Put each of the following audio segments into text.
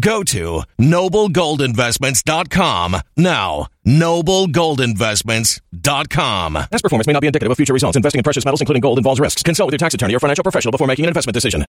Go to noblegoldinvestments.com now. Noblegoldinvestments.com. Past performance may not be indicative of future results. Investing in precious metals, including gold, involves risks. Consult with your tax attorney or financial professional before making an investment decision.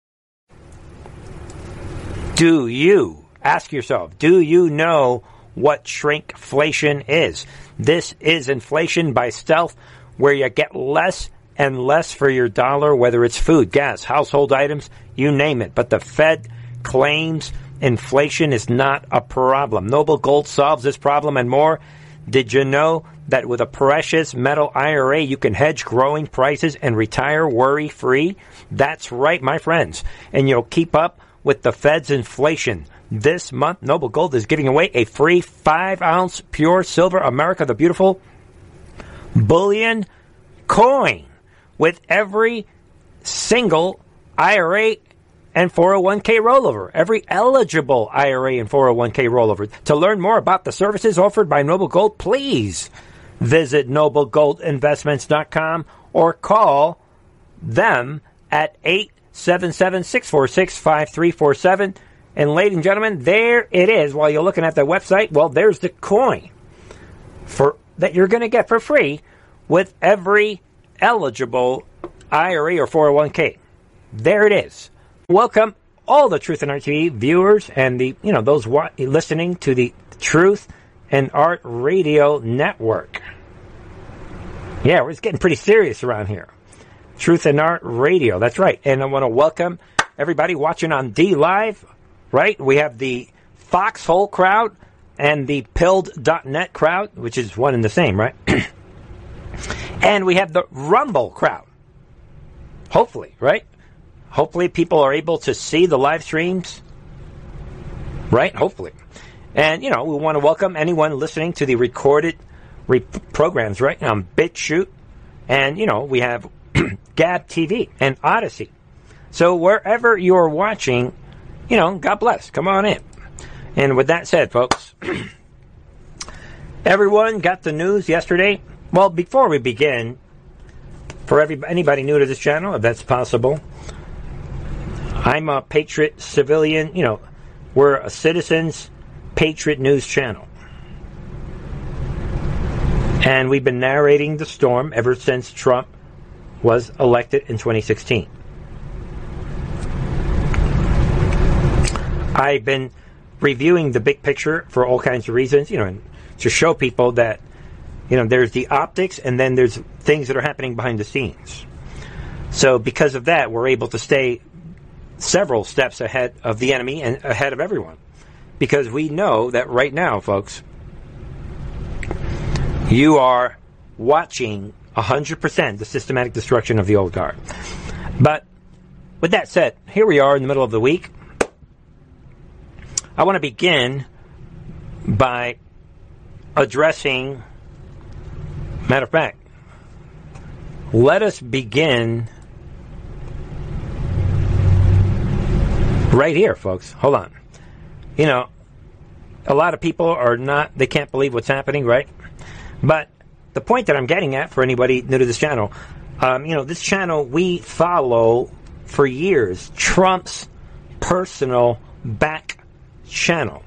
Do you, ask yourself, do you know what shrinkflation is? This is inflation by stealth, where you get less and less for your dollar, whether it's food, gas, household items, you name it. But the Fed claims inflation is not a problem. Noble Gold solves this problem and more. Did you know that with a precious metal IRA, you can hedge growing prices and retire worry free? That's right, my friends. And you'll keep up with the Fed's inflation. This month, Noble Gold is giving away a free 5 ounce pure silver America the Beautiful bullion coin with every single IRA and 401k rollover. Every eligible IRA and 401k rollover. To learn more about the services offered by Noble Gold, please visit noblegoldinvestments.com or call them at 877 646 5347. And ladies and gentlemen, there it is. While you're looking at the website, well, there's the coin for that you're going to get for free with every eligible IRA or 401k. There it is. Welcome all the Truth and Art TV viewers and the you know those wa- listening to the Truth and Art Radio Network. Yeah, we're just getting pretty serious around here. Truth and Art Radio. That's right. And I want to welcome everybody watching on D Live. Right? We have the Foxhole crowd and the pilled.net crowd, which is one and the same, right? and we have the Rumble crowd. Hopefully, right? Hopefully, people are able to see the live streams. Right? Hopefully. And, you know, we want to welcome anyone listening to the recorded re- programs, right? On BitChute. And, you know, we have Gab TV and Odysee. So wherever you're watching, you know, God bless. Come on in. And with that said, folks, everyone got the news yesterday. Well, before we begin, for every, anybody new to this channel, if that's possible, I'm a patriot civilian. You know, we're a citizens patriot news channel. And we've been narrating the storm ever since Trump was elected in 2016. I've been reviewing the big picture for all kinds of reasons, you know, to show people that, you know, there's the optics and then there's things that are happening behind the scenes. So because of that, we're able to stay several steps ahead of the enemy and ahead of everyone. Because we know that right now, folks, you are watching 100% the systematic destruction of the old guard. But with that said, here we are in the middle of the week. I want to begin by addressing, matter of fact, let us begin right here, folks. Hold on. You know, a lot of people are not, they can't believe what's happening, right? But the point that I'm getting at for anybody new to this channel, um, you know, this channel, we follow for years Trump's personal back channel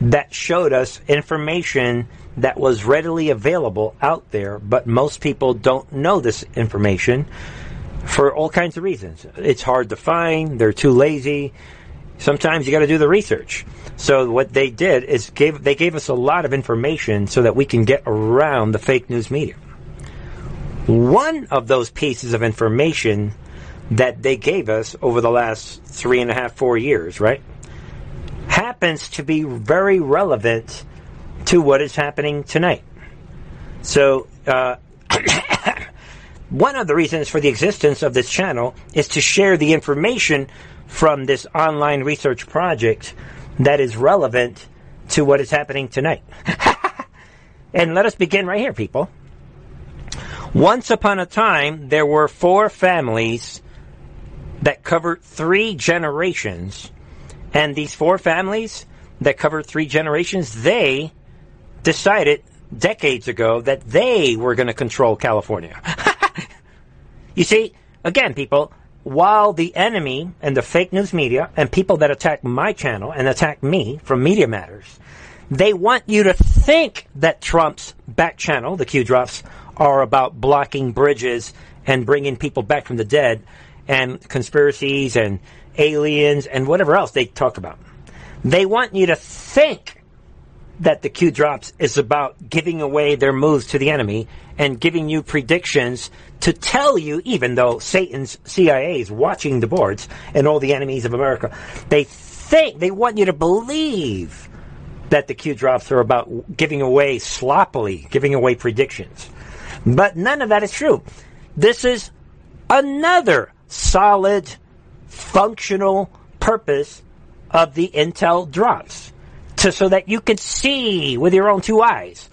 that showed us information that was readily available out there, but most people don't know this information for all kinds of reasons. It's hard to find, they're too lazy. Sometimes you got to do the research. So what they did is gave they gave us a lot of information so that we can get around the fake news media. One of those pieces of information that they gave us over the last three and a half, four years, right? Happens to be very relevant to what is happening tonight. So, uh, one of the reasons for the existence of this channel is to share the information from this online research project that is relevant to what is happening tonight. and let us begin right here, people. Once upon a time, there were four families that covered three generations. And these four families that covered three generations, they decided decades ago that they were going to control California. you see, again, people, while the enemy and the fake news media and people that attack my channel and attack me from Media Matters, they want you to think that Trump's back channel, the Q drops, are about blocking bridges and bringing people back from the dead and conspiracies and aliens and whatever else they talk about. They want you to think that the Q drops is about giving away their moves to the enemy and giving you predictions to tell you, even though Satan's CIA is watching the boards and all the enemies of America, they think, they want you to believe that the Q drops are about giving away sloppily, giving away predictions. But none of that is true. This is another solid, functional purpose of the Intel drops to, so that you could see with your own two eyes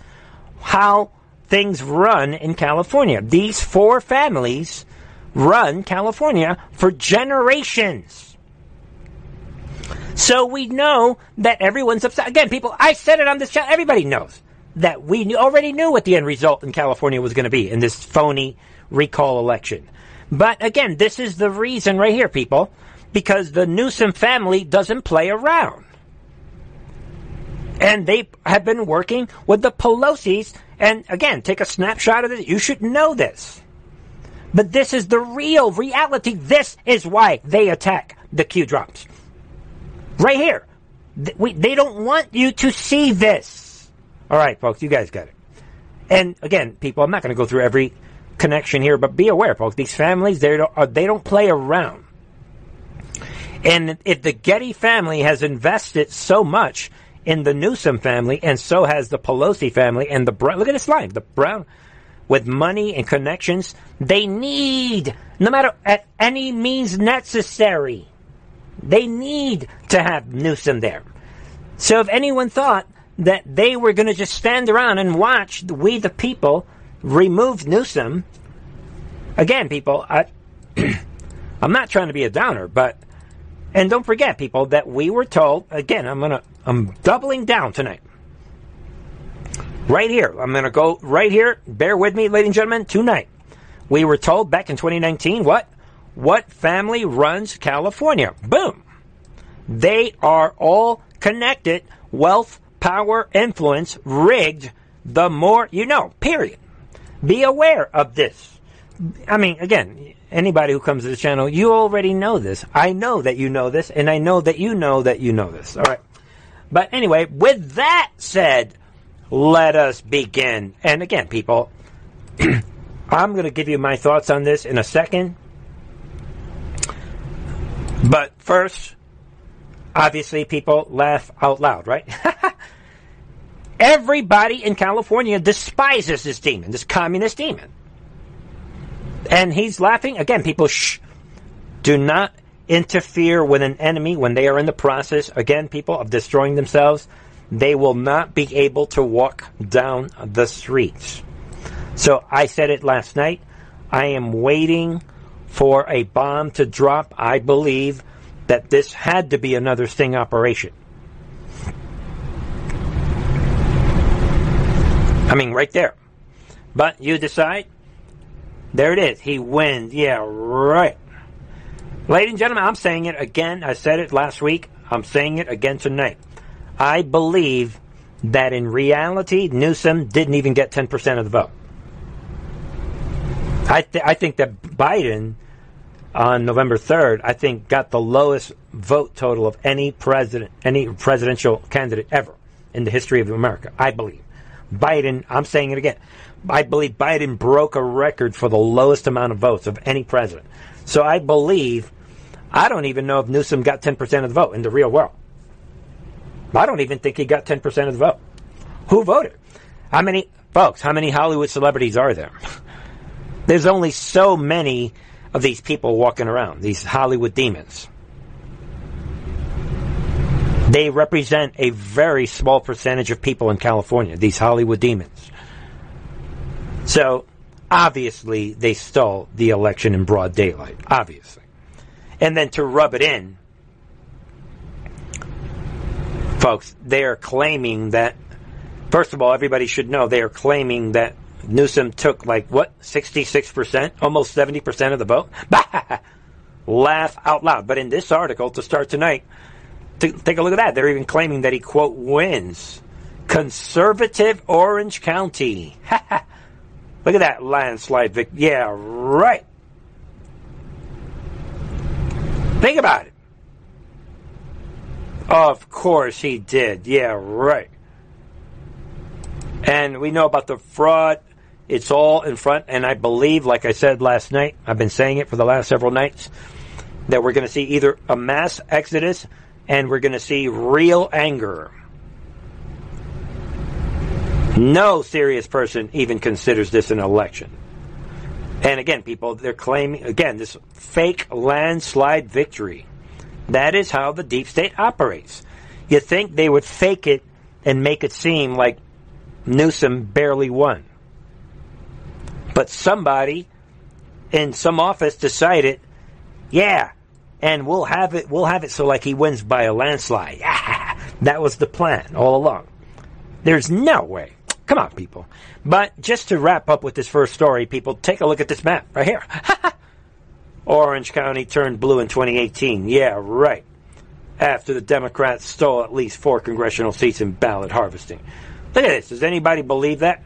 how things run in California. These four families run California for generations. So we know that everyone's upset. Again, people, I said it on this channel. Everybody knows that we already knew what the end result in California was going to be in this phony recall election. But again, this is the reason right here, people, because the Newsom family doesn't play around. And they have been working with the Pelosi's. And again, take a snapshot of this. You should know this. But this is the real reality. This is why they attack the Q drops. Right here. They don't want you to see this. All right, folks, you guys got it. And again, people, I'm not going to go through every connection here, but be aware, folks. These families, they don't, uh, they don't play around. And if the Getty family has invested so much in the Newsom family, and so has the Pelosi family and the Brown. Look at this line, the Brown, with money and connections, they need, no matter at any means necessary, they need to have Newsom there. So if anyone thought that they were going to just stand around and watch we the people remove Newsom, again, people, I, I'm not trying to be a downer, but and don't forget, people, that we were told again. I'm gonna I'm doubling down tonight. Right here, I'm gonna go right here. Bear with me, ladies and gentlemen. Tonight, we were told back in 2019 what what family runs California. Boom. They are all connected. Wealth, power, influence, rigged. The more you know. Period. Be aware of this. I mean, again, anybody who comes to the channel, you already know this. I know that you know this, and I know that you know that you know this. All right. But anyway, with that said, let us begin. And again, people, I'm going to give you my thoughts on this in a second. But first, obviously, people laugh out loud, right? Everybody in California despises this demon, this communist demon. And he's laughing. Again, people, shh. Do not interfere with an enemy when they are in the process, again, people, of destroying themselves. They will not be able to walk down the streets. So I said it last night. I am waiting for a bomb to drop. I believe that this had to be another sting operation. I mean, right there. But you decide there it is. He wins. Yeah, right. Ladies and gentlemen, I'm saying it again. I said it last week. I'm saying it again tonight. I believe that in reality, Newsom didn't even get 10% of the vote. I, th- I think that Biden on November 3rd, I think got the lowest vote total of any president, any presidential candidate ever in the history of America. I believe. Biden, I'm saying it again. I believe Biden broke a record for the lowest amount of votes of any president. So I believe, I don't even know if Newsom got 10% of the vote in the real world. I don't even think he got 10% of the vote. Who voted? How many, folks, how many Hollywood celebrities are there? There's only so many of these people walking around, these Hollywood demons. They represent a very small percentage of people in California, these Hollywood demons. So, obviously, they stole the election in broad daylight. Obviously. And then to rub it in, folks, they are claiming that, first of all, everybody should know they are claiming that Newsom took like, what, 66%, almost 70% of the vote? Laugh out loud. But in this article, to start tonight, take a look at that. They're even claiming that he, quote, wins. Conservative Orange County. look at that landslide victory. Yeah, right. Think about it. Of course he did. Yeah, right. And we know about the fraud. It's all in front. And I believe, like I said last night, I've been saying it for the last several nights, that we're going to see either a mass exodus and we're going to see real anger. No serious person even considers this an election. And again, people, they're claiming, again, this fake landslide victory. That is how the deep state operates. You think they would fake it and make it seem like Newsom barely won. But somebody in some office decided, yeah, and we'll have it. We'll have it so like he wins by a landslide. that was the plan all along. There's no way. Come on, people. But just to wrap up with this first story, people, take a look at this map right here. Orange County turned blue in 2018. Yeah, right. After the Democrats stole at least four congressional seats in ballot harvesting. Look at this. Does anybody believe that?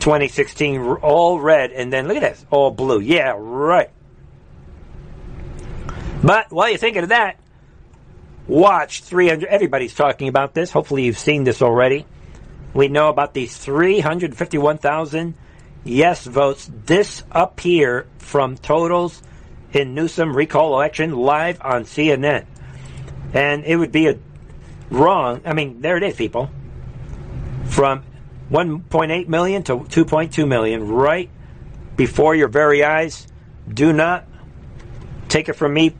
2016, all red, and then look at this, all blue. Yeah, right. But while you're thinking of that, watch 300. Everybody's talking about this. Hopefully, you've seen this already. We know about these 351,000 yes votes disappear from totals in Newsom recall election live on CNN. And it would be a wrong. I mean, there it is, people. From 1.8 million to 2.2 million, right before your very eyes. Do not take it from me,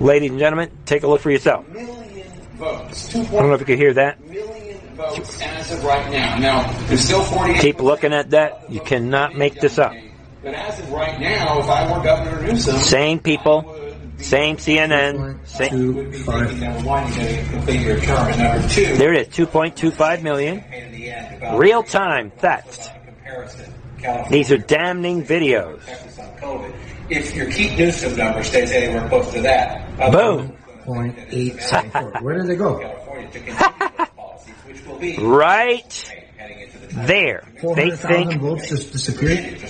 Ladies and gentlemen, take a look for yourself. Million votes. I don't know if you can hear that. Million votes as of right now. Now, there's still 48. Keep looking at that. You cannot make this up. But as of right now, if I were Governor Newsom, same people, same CNN, same. would be thinking number one, you're going to complete your term, and number two, there it is, 2.25 million. Real time theft. These are damning videos if your Keith Newsom number stays anywhere close to that, uh, boom. Point eight seven four. Where did they go? Right there. They think votes just disappeared.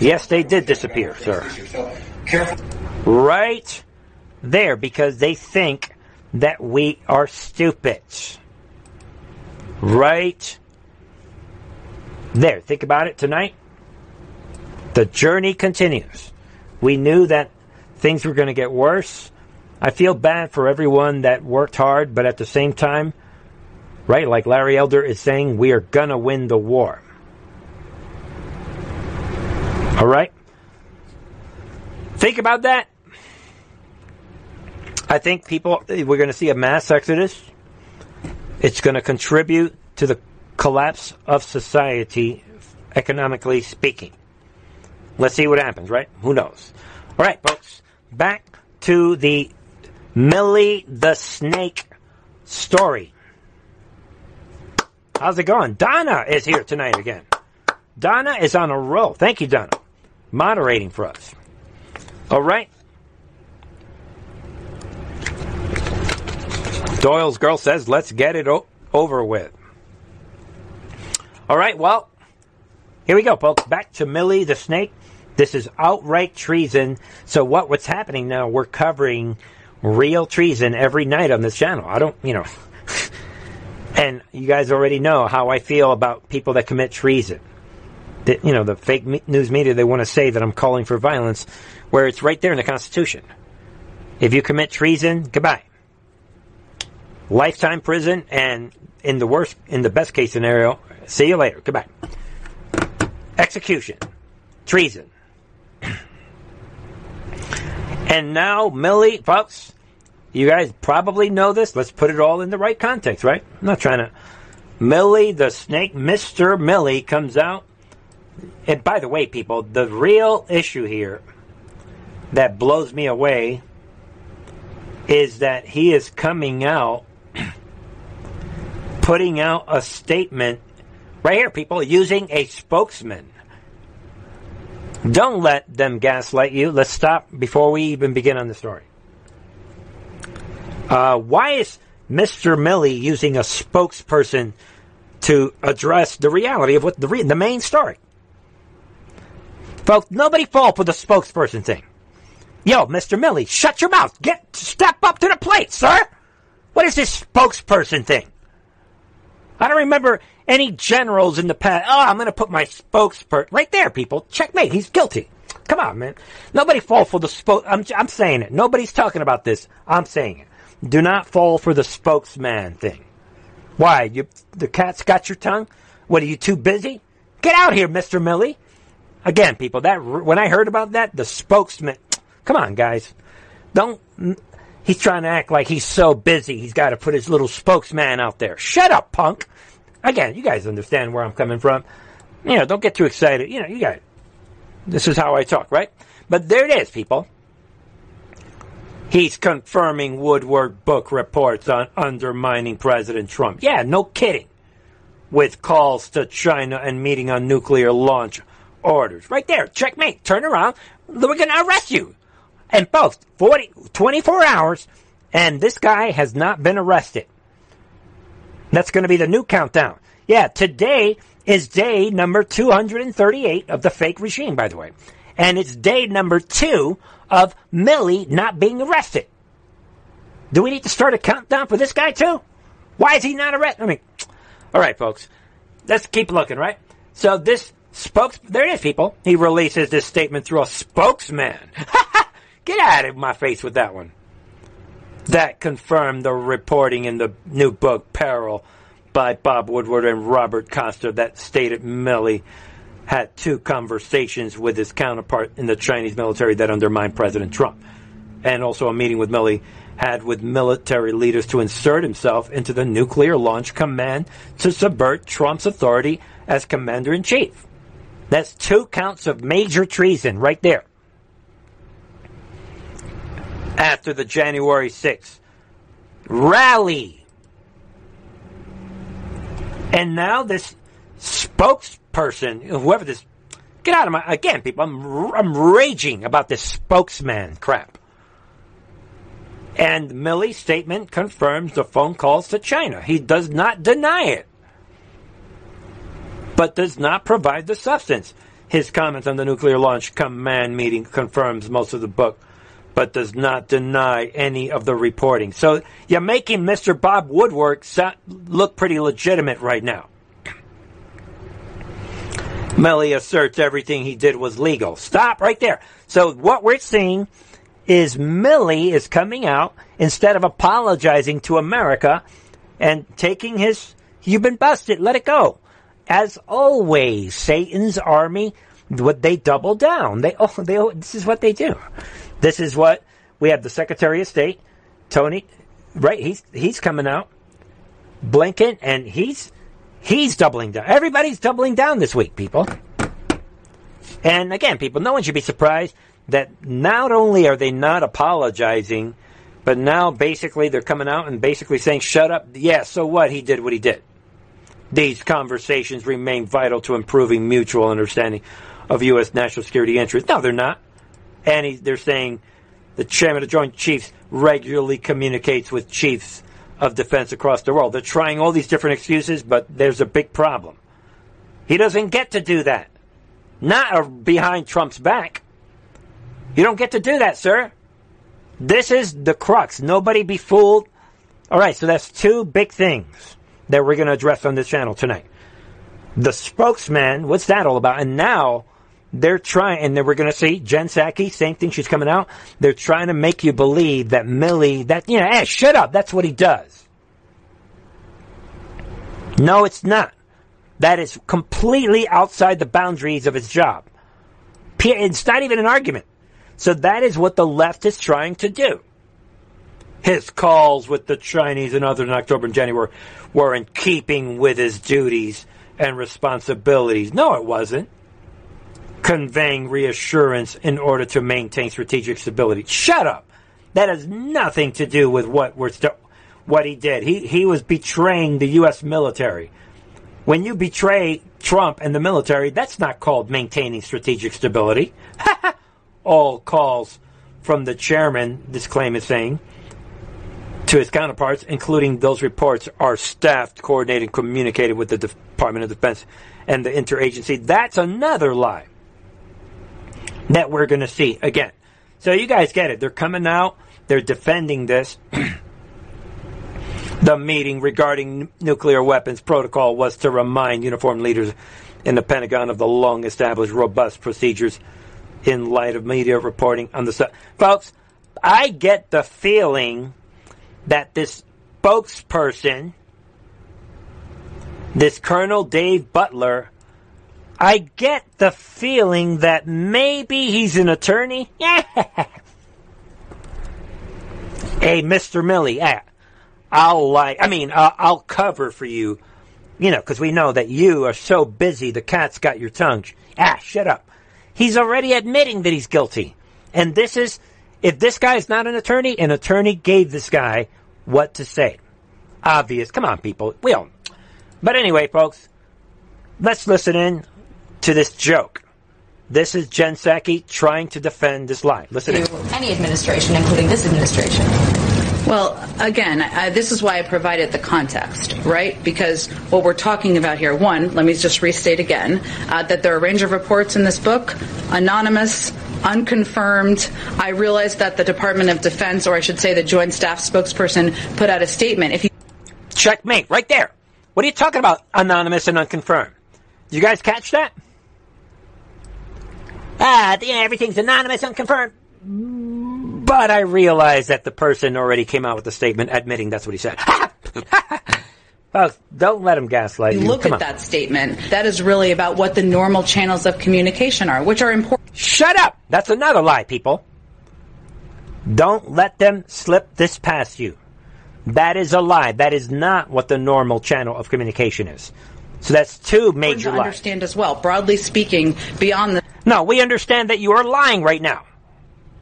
Yes, they did disappear, sir. Right there, because they think that we are stupid. Right there. Think about it tonight. The journey continues. We knew that things were going to get worse. I feel bad for everyone that worked hard, but at the same time, right, like Larry Elder is saying, we are going to win the war. All right? Think about that. I think people, we're going to see a mass exodus. It's going to contribute to the collapse of society, economically speaking. Let's see what happens, right? Who knows? All right, folks, back to the Milley the Snake story. How's it going? Donna is here tonight again. Donna is on a roll. Thank you, Donna. Moderating for us. All right. Doyle's girl says, let's get it o- over with. All right, well, here we go, folks. Back to Milley the Snake. This is outright treason. So what what's happening now? We're covering real treason every night on this channel. I don't, you know, and you guys already know how I feel about people that commit treason. The, you know, the fake news media they want to say that I'm calling for violence where it's right there in the Constitution. If you commit treason, goodbye. Lifetime prison, and in the worst, in the best case scenario, see you later. Goodbye. Execution, treason. and now, Milley, folks, you guys probably know this. Let's put it all in the right context, right? I'm not trying to. Milley the snake, Mr. Milley, comes out. And by the way, people, the real issue here that blows me away is that he is coming out, putting out a statement right here, people, using a spokesman. Don't let them gaslight you. Let's stop before we even begin on the story. Uh, why is Mr. Milley using a spokesperson to address the reality of what the re- the main story? Folks, nobody fall for the spokesperson thing. Yo, Mr. Milley, shut your mouth. Get step up to the plate, sir. What is this spokesperson thing? I don't remember any generals in the past. Oh, I'm going to put my spokesperson right there, people. Checkmate. He's guilty. Come on, man. Nobody fall for the spoke. I'm, I'm saying it. Nobody's talking about this. I'm saying it. Do not fall for the spokesman thing. Why? You, the cat's got your tongue? What are you too busy? Get out here, Mr. Milley. Again, people, that when I heard about that, the spokesman. Come on, guys. Don't. He's trying to act like he's so busy. He's got to put his little spokesman out there. Shut up, punk. Again, you guys understand where I'm coming from. You know, don't get too excited. You know, you got. This is how I talk, right? But there it is, people. He's confirming Woodward book reports on undermining President Trump. Yeah, no kidding. With calls to China and meeting on nuclear launch orders. Right there. Checkmate. Turn around. We're going to arrest you. And both 40, 24 hours, and this guy has not been arrested. That's going to be the new countdown. Yeah, today is day number 238 of the fake regime, by the way. And it's day number two of Milley not being arrested. Do we need to start a countdown for this guy too? Why is he not arrested? I mean, all right, folks, let's keep looking, right? So this spokes, there it is, people. He releases this statement through a spokesman. Get out of my face with that one. That confirmed the reporting in the new book, Peril, by Bob Woodward and Robert Costa, that stated Milley had two conversations with his counterpart in the Chinese military that undermined President Trump. And also a meeting with Milley had with military leaders to insert himself into the nuclear launch command to subvert Trump's authority as commander in chief. That's two counts of major treason right there. After the January 6th rally. And now this spokes person, whoever this, get out of my, again, people, I'm, I'm raging about this spokesman crap. And Milley's statement confirms the phone calls to China. He does not deny it, but does not provide the substance. His comments on the nuclear launch command meeting confirms most of the book, but does not deny any of the reporting. So you're making Mr. Bob Woodward look pretty legitimate right now. Milley asserts everything he did was legal. Stop right there. So what we're seeing is Milley is coming out instead of apologizing to America and taking his you've been busted, let it go. As always, Satan's army what they double down. They oh they oh, this is what they do. This is what we have the Secretary of State, Tony, right? He's he's coming out. Blinken and he's He's doubling down. Everybody's doubling down this week, people. And again, people, no one should be surprised that not only are they not apologizing, but now basically they're coming out and basically saying, shut up. Yeah, so what? He did what he did. These conversations remain vital to improving mutual understanding of U.S. national security interests. No, they're not. And he, they're saying the chairman of the Joint Chiefs regularly communicates with chiefs of defense across the world. They're trying all these different excuses, but there's a big problem. He doesn't get to do that. Not behind Trump's back. You don't get to do that, sir. This is the crux. Nobody be fooled. All right, so that's two big things that we're going to address on this channel tonight. The spokesman, what's that all about? And now they're trying, and then we're going to see Jen Psaki, same thing. She's coming out. They're trying to make you believe that Milley, that you know, hey, shut up. That's what he does. No, it's not. That is completely outside the boundaries of his job. It's not even an argument. So that is what the left is trying to do. His calls with the Chinese and others in October and January were in keeping with his duties and responsibilities. No, it wasn't. Conveying reassurance in order to maintain strategic stability. Shut up. That has nothing to do with what we're st- what he did. He he was betraying the U.S. military. When you betray Trump and the military, that's not called maintaining strategic stability. All calls from the chairman, this claim is saying, to his counterparts, including those reports, are staffed, coordinated, communicated with the Department of Defense and the interagency. That's another lie that we're going to see again. So you guys get it. They're coming out. They're defending this. the meeting regarding nuclear weapons protocol was to remind uniformed leaders in the Pentagon of the long established robust procedures in light of media reporting on the su- folks I get the feeling that this spokesperson this Colonel Dave Butler I get the feeling that maybe he's an attorney. hey, Mr. Milley, I'll like, I mean, uh, I'll cover for you, you know, because we know that you are so busy, the cat's got your tongue. Ah, shut up. He's already admitting that he's guilty. And this is, if this guy is not an attorney, an attorney gave this guy what to say. Obvious. Come on, people. We all. But anyway, folks, let's listen in to this joke. This is Jen Psaki trying to defend this lie. Listen in. any administration, including this administration. Well, again, uh, this is why I provided the context, right? Because what we're talking about here, one, let me just restate again, uh, that there are a range of reports in this book, anonymous, unconfirmed. I realize that the Department of Defense, or I should say the Joint Staff spokesperson, put out a statement. If you Checkmate, right there. What are you talking about, anonymous and unconfirmed? You guys catch that? Ah, everything's anonymous, unconfirmed. But I realize that the person already came out with a statement admitting that's what he said. Folks, don't let him gaslight you. look Come at on. that statement, that is really about what the normal channels of communication are, which are important. Shut up! That's another lie, people. Don't let them slip this past you. That is a lie. That is not what the normal channel of communication is. So that's two major lies. understand as well. Broadly speaking, beyond the No, we understand that you are lying right now.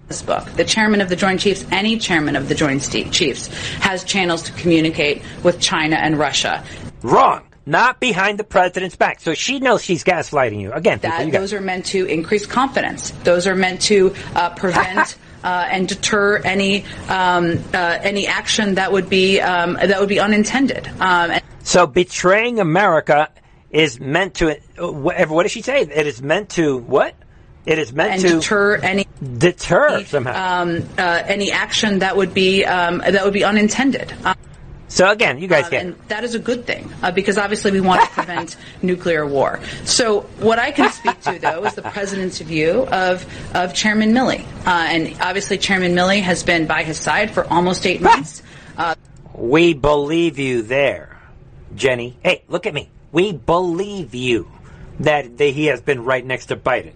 this book. The chairman of the Joint Chiefs, any chairman of the Joint Chiefs, has channels to communicate with China and Russia. Wrong. Not behind the president's back. So she knows she's gaslighting you. Again, people, That you those are meant to increase confidence. Those are meant to uh, prevent. Uh, and deter any um, uh, any action that would be um, that would be unintended. Um, and So betraying America is meant to. uh, What, did she say? It is meant to what? It is meant and to deter any deter somehow. um, uh, any action that would be um, that would be unintended. Um, so again, you guys Um, get. and that is a good thing uh, because obviously we want to prevent nuclear war. So what I can speak to though is the president's view of of Chairman Milley, uh, and obviously Chairman Milley has been by his side for almost eight months. Uh, We believe you there, Jenny. Hey, look at me. We believe you that, he has been right next to Biden,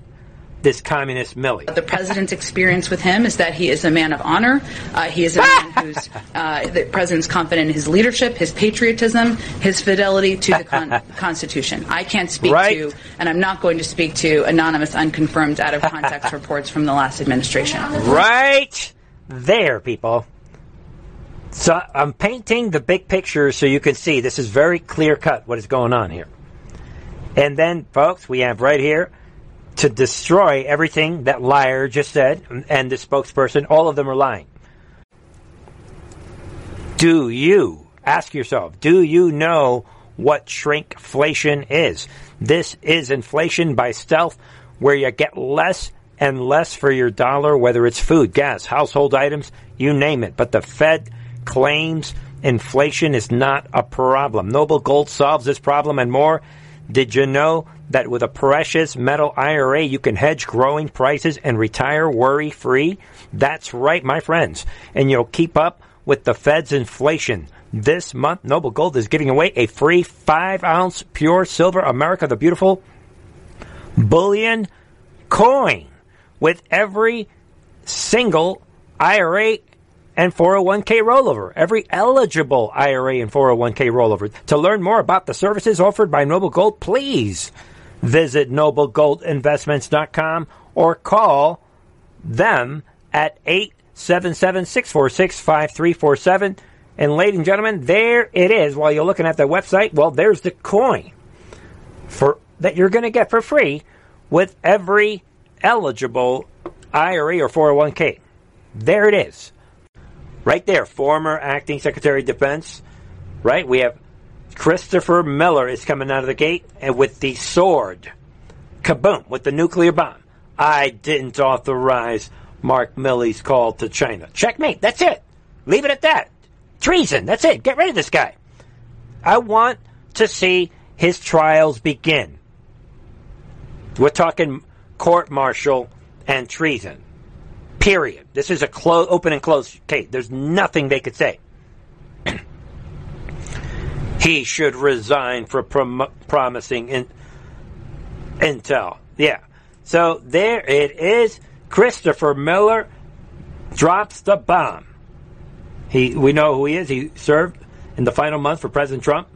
this communist Milley. the president's experience with him is that he is a man of honor. Uh, he is a man who's uh, the president's confident in his leadership, his patriotism, his fidelity to the con- Constitution. I can't speak Right. to, and I'm not going to speak to anonymous, unconfirmed, out of context reports from the last administration. Right there, people. So I'm painting the big picture so you can see this is very clear cut what is going on here. And then, folks, we have right here to destroy everything that liar just said and the spokesperson. All of them are lying. Do you ask yourself? Do you know what shrinkflation is? This is inflation by stealth, where you get less and less for your dollar, whether it's food, gas, household items, you name it. But the Fed claims inflation is not a problem. Noble Gold solves this problem and more. Did you know that with a precious metal IRA, you can hedge growing prices and retire worry free? That's right, my friends. And you'll keep up with the Fed's inflation. This month, Noble Gold is giving away a free 5 ounce pure silver America the Beautiful bullion coin with every single IRA and 401k rollover. Every eligible IRA and 401k rollover. To learn more about the services offered by Noble Gold, please visit noblegoldinvestments.com or call them at 877-646-5347. And ladies and gentlemen, there it is. While you're looking at the website, well, there's the coin for that you're going to get for free with every eligible IRA or 401k. There it is. Right there, former acting Secretary of Defense. Right? We have Christopher Miller is coming out of the gate and with the sword. Kaboom, with the nuclear bomb. I didn't authorize Mark Milley's call to China. Checkmate. That's it. Leave it at that. Treason. That's it. Get rid of this guy. I want to see his trials begin. We're talking court martial and treason. Period. This is a clo- open and closed case. There's nothing they could say. he should resign for prom- promising in- intel. Yeah. So there it is. Christopher Miller drops the bomb. He, we know who he is. He served in the final month for President Trump.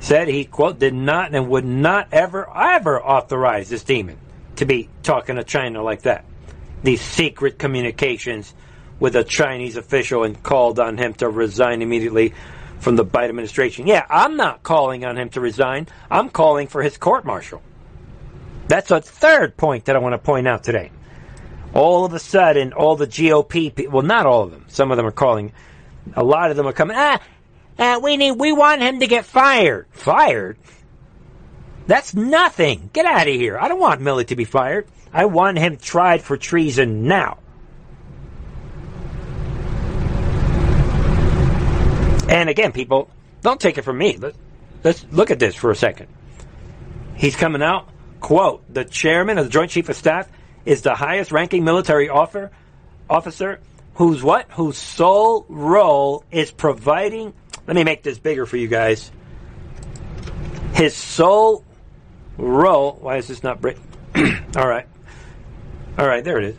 Said he quote did not and would not ever ever authorize this demon to be talking to China like that. These secret communications with a Chinese official and called on him to resign immediately from the Biden administration. Yeah, I'm not calling on him to resign. I'm calling for his court martial. That's a third point that I want to point out today. All of a sudden, all the GOP people, well, not all of them, some of them are calling, a lot of them are coming, ah, uh, we need, we want him to get fired. Fired? That's nothing. Get out of here. I don't want Milley to be fired. I want him tried for treason now. And again, people, don't take it from me. Let's, let's look at this for a second. He's coming out, quote, the chairman of the Joint Chief of Staff is the highest ranking military officer, officer whose what? Whose sole role is providing let me make this bigger for you guys. His sole role. Why is this not brick? All right. All right, there it is.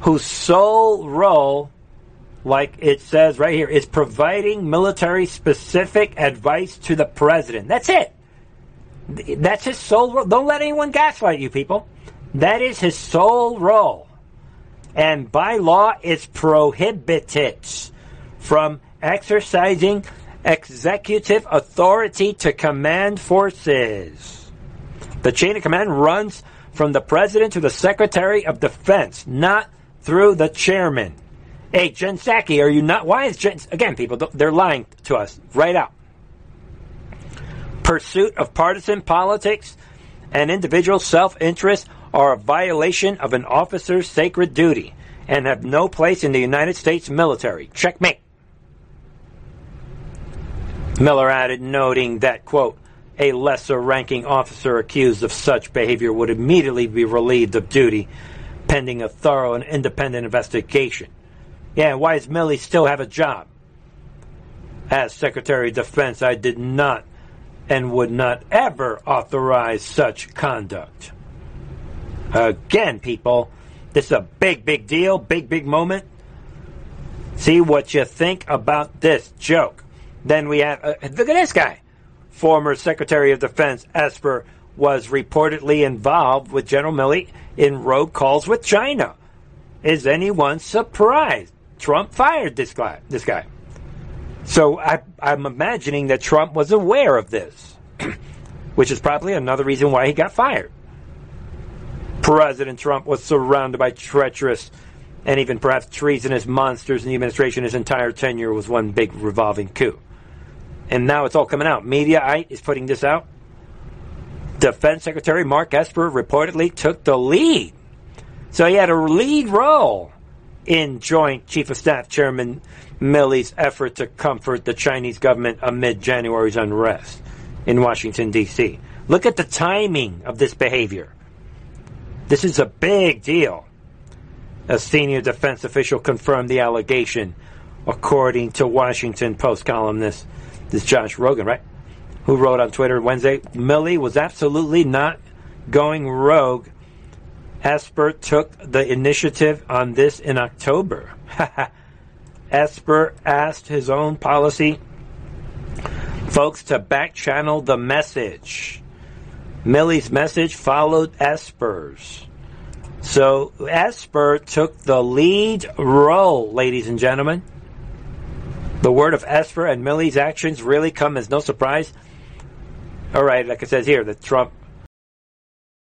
Whose sole role, like it says right here, is providing military specific advice to the president. That's it. That's his sole role. Don't let anyone gaslight you, people. That is his sole role. And by law, it's prohibited from exercising executive authority to command forces. The chain of command runs from the president to the secretary of defense, not through the chairman. Hey, Jen Psaki, are you not? Why is Jen? Again, people, they're lying to us right out. Pursuit of partisan politics and individual self interest are a violation of an officer's sacred duty and have no place in the United States military. Checkmate. Miller added, noting that, quote, a lesser ranking officer accused of such behavior would immediately be relieved of duty pending a thorough and independent investigation. Yeah, why does Milley still have a job? As Secretary of Defense, I did not and would not ever authorize such conduct. Again, people, this is a big, big deal, big, big moment. See what you think about this joke. Then we have, uh, look at this guy. Former Secretary of Defense Esper was reportedly involved with General Milley in rogue calls with China. Is anyone surprised? Trump fired this guy. This guy. So I, I'm imagining that Trump was aware of this, which is probably another reason why he got fired. President Trump was surrounded by treacherous and even perhaps treasonous monsters in the administration. His entire tenure was one big revolving coup and now it's all coming out. Mediaite is putting this out. Defense Secretary Mark Esper reportedly took the lead. So he had a lead role in Joint Chief of Staff Chairman Milley's effort to comfort the Chinese government amid January's unrest. in Washington, D.C. Look at the timing of this behavior. This is a big deal. A senior defense official confirmed the allegation, according to Washington Post columnist, this Josh Rogin, right? Who wrote on Twitter Wednesday, Milley was absolutely not going rogue. Esper took the initiative on this in October. Esper asked his own policy folks to back channel the message. Milley's message followed Esper's. So Esper took the lead role, ladies and gentlemen. The word of Esper and Milley's actions really come as no surprise. All right, like it says here, that Trump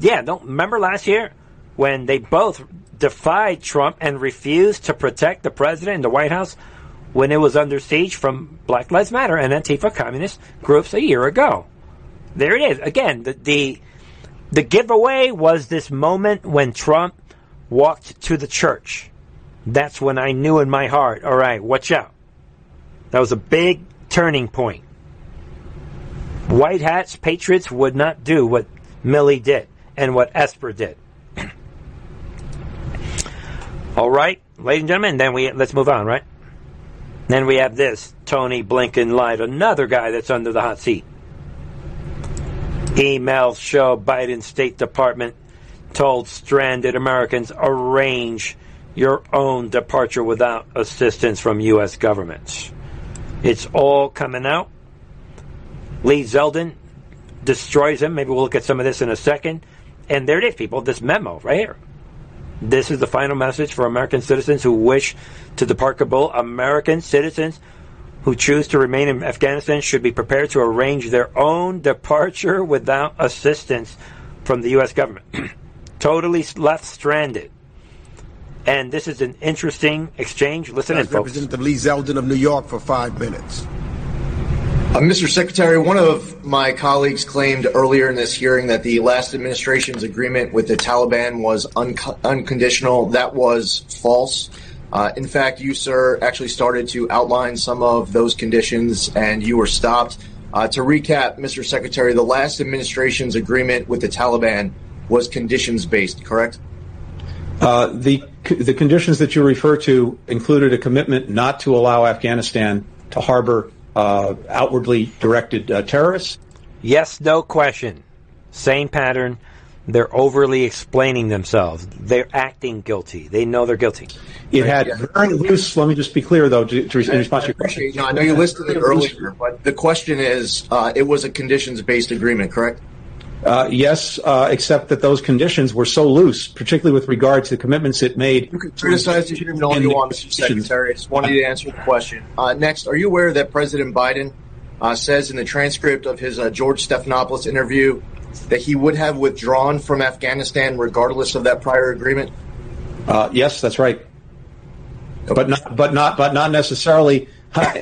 Yeah, don't remember last year when they both defied Trump and refused to protect the president and the White House when it was under siege from Black Lives Matter and Antifa communist groups a year ago. There it is. Again, the the, the giveaway was this moment when Trump walked to the church. That's when I knew in my heart, all right, watch out. That was a big turning point. White hats, patriots would not do what Milley did and what Esper did. All right, ladies and gentlemen, then we let's move on, right? Then we have this Tony Blinken lied, another guy that's under the hot seat. Emails show Biden State Department told stranded Americans arrange your own departure without assistance from U.S. government. It's all coming out. Lee Zeldin destroys him. Maybe we'll look at some of this in a second. And there it is, people, this memo right here. This is the final message for American citizens who wish to depart Kabul. American citizens who choose to remain in Afghanistan should be prepared to arrange their own departure without assistance from the U.S. government. totally left stranded. And this is an interesting exchange. Listen in, folks. Representative Lee Zeldin of New York for five minutes. Uh, Mr. Secretary, one of my colleagues claimed earlier in this hearing that the last administration's agreement with the Taliban was un- unconditional. That was false. Uh, in fact, you, sir, actually started to outline some of those conditions and you were stopped. Uh, to recap, Mr. Secretary, the last administration's agreement with the Taliban was conditions based, correct? Uh, the the conditions that you refer to included a commitment not to allow Afghanistan to harbor outwardly directed uh, terrorists. Yes, no question. Same pattern. They're overly explaining themselves. They're acting guilty. They know they're guilty. It had very loose. Let me just be clear, though, to, to respond to your question. You know, I know you listed it earlier, but the question is, uh, it was a conditions-based agreement, correct? Uh, yes, uh, except that those conditions were so loose, particularly with regard to the commitments it made. You can criticize the agreement all you want, Mr. Secretary. I just wanted you to answer the question. Uh, next, are you aware that President Biden uh, says in the transcript of his uh, George Stephanopoulos interview that he would have withdrawn from Afghanistan regardless of that prior agreement? Uh, yes, that's right. But not, but not, but not necessarily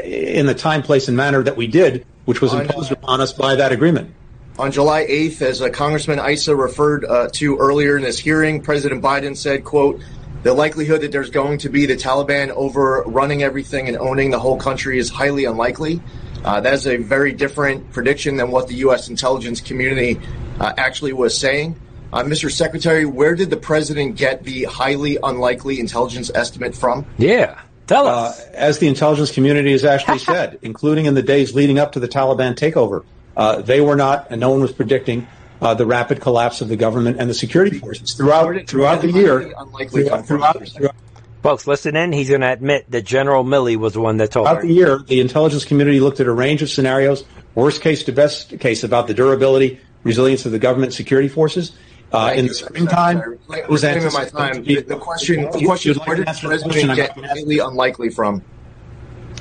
in the time, place, and manner that we did, which was imposed upon us by that agreement. On July 8th, as uh, Congressman Issa referred uh, to earlier in this hearing, President Biden said, quote, the likelihood that there's going to be the Taliban overrunning everything and owning the whole country is highly unlikely. Uh, that is a very different prediction than what the U.S. intelligence community uh, actually was saying. Uh, Mr. Secretary, where did the president get the highly unlikely intelligence estimate from? Yeah, tell us. Uh, as the intelligence community has actually said, including in the days leading up to the Taliban takeover, uh, they were not, and no one was predicting uh, the rapid collapse of the government and the security forces throughout throughout the year. Throughout, throughout, throughout, Folks, listen in. He's going to admit that General Milley was the one that told throughout the year, the intelligence community looked at a range of scenarios, worst case to best case, about the durability, resilience of the government security forces. Uh, in the springtime, it was my time. The, the question, the question is, where did the president get highly unlikely from?